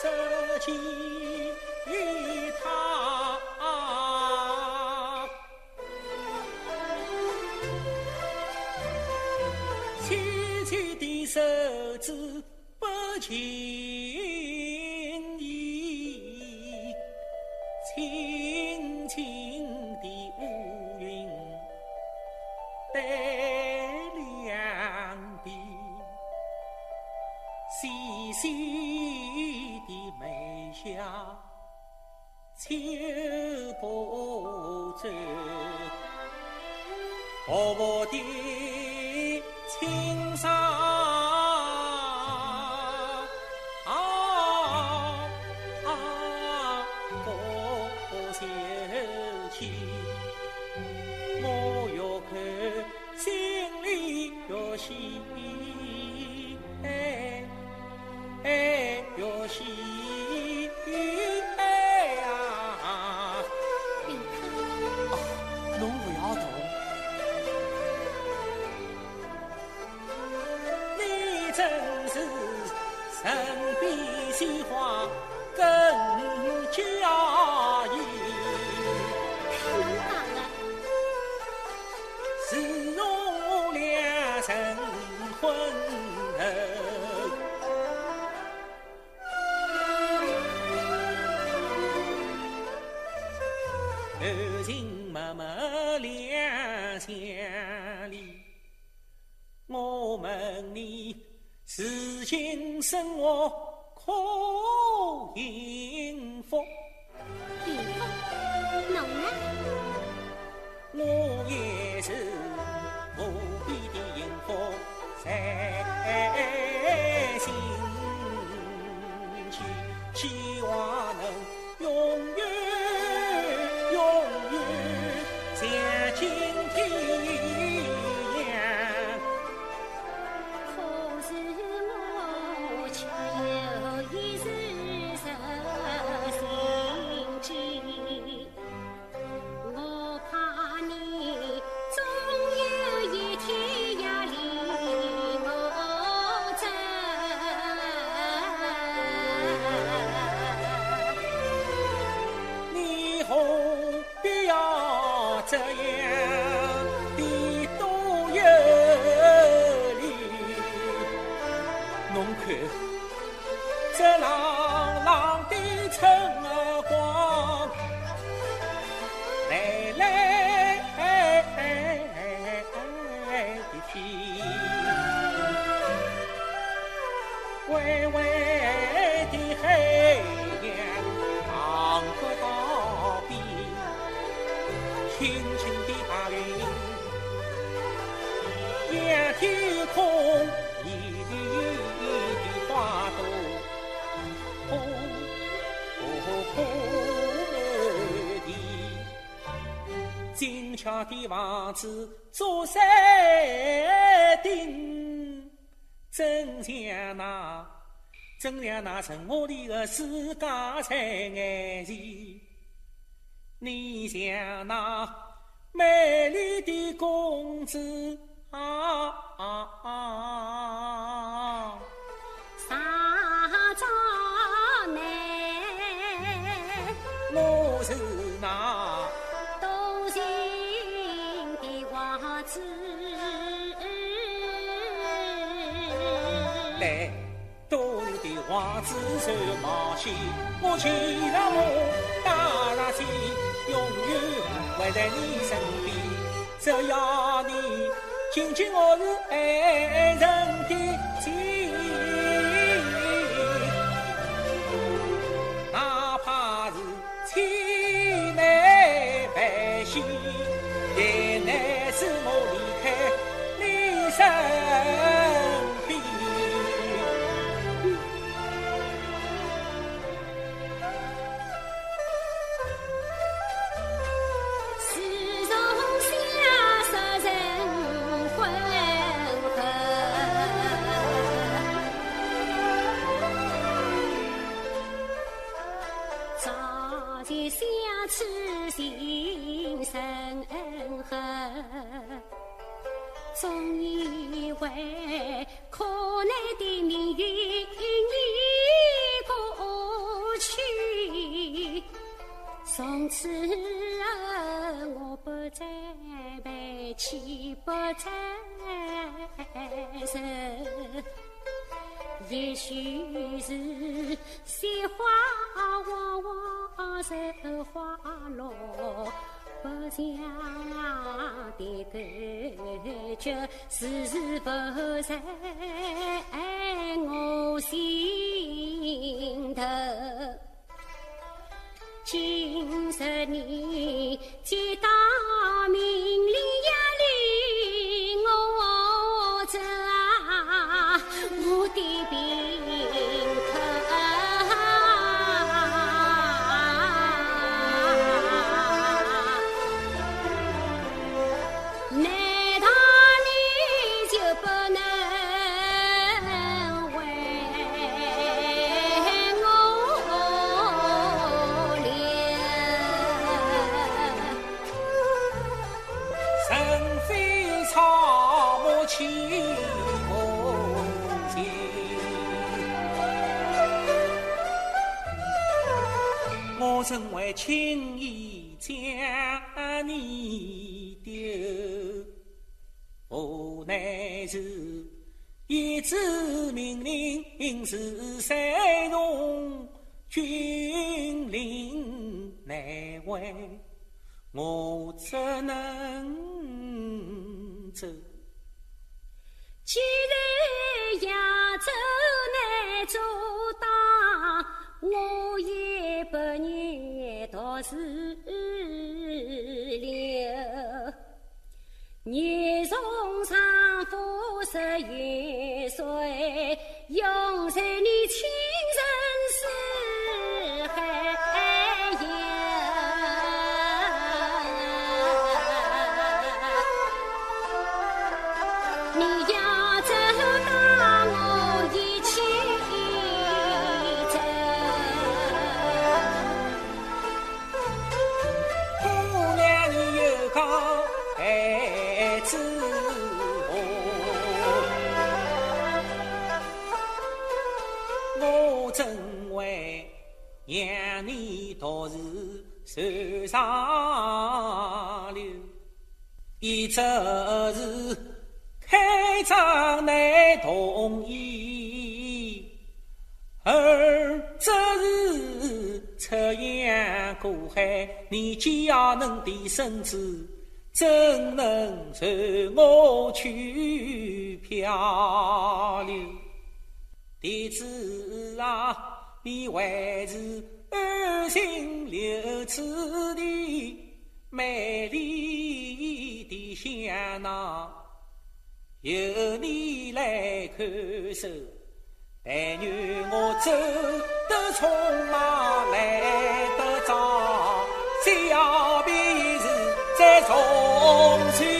这吉他，纤纤的手指不轻易，轻轻的乌云带两鬓，细细下秋波走，薄薄的青纱啊正是人比鲜花更娇艳。是侬两成婚后，柔情脉脉两相依。我问你。是今生活可幸福？林克，侬呢？我也是无边的幸福在心间，希望能永远永远像今天上的房子做山顶，真像那真像那神话里的世界在眼前。你像那美丽的公子我牵上我带上线，永远会在你身边。只要你紧紧我是爱人的深恩恨，总以为苦难的命运已过去，从此，我不再悲泣，不再愁。也许是鲜花娃娃，绣花落。不想的感觉是否在我心头。今日你见到轻易将你丢？无奈是一纸命令是山东军令难违。我只能走。既然扬州难阻挡，我也愿独自留。日从长夫十元岁，永在你亲一则是开张难同意。二则是出洋过海，年纪也能的身子，怎能随我去漂流？弟子啊，你还是安心留此地，美丽香囊，由你来看守。但愿我走得匆忙，来得早，小便是再重去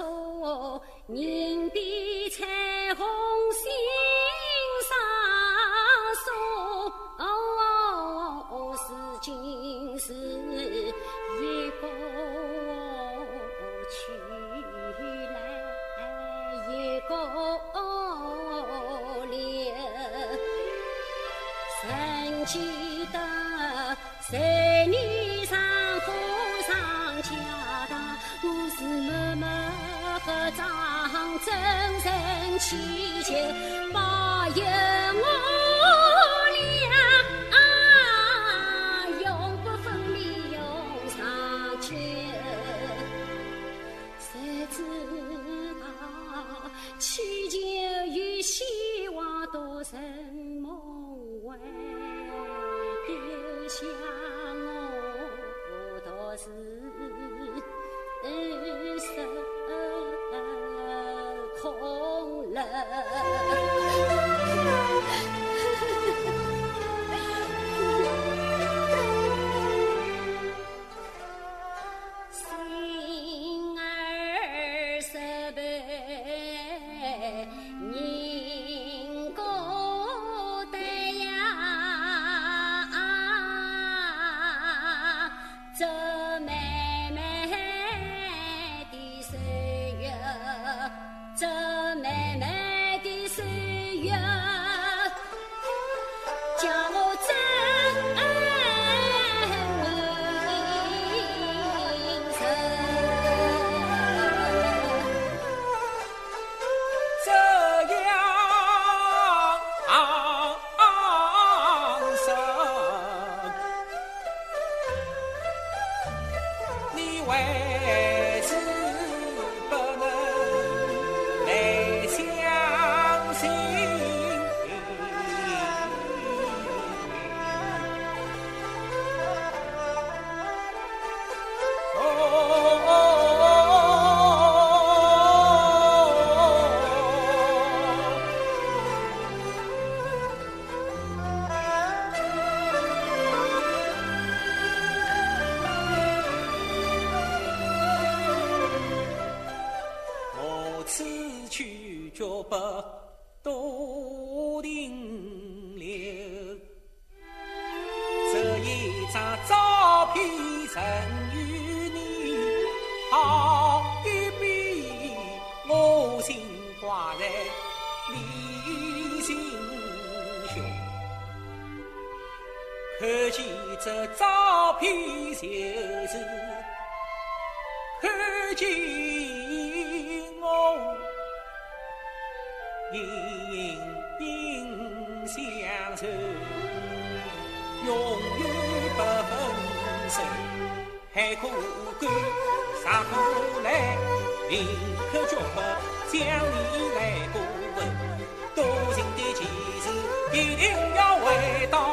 当初人比彩虹心上锁，如今是一个去来一个留。曾记张真人祈求，保佑我うん、う、看见这照片就是看见我隐隐相随。永远不分手，海枯干，山河来，林口脚步将你来过问，多情的情事一定要回到。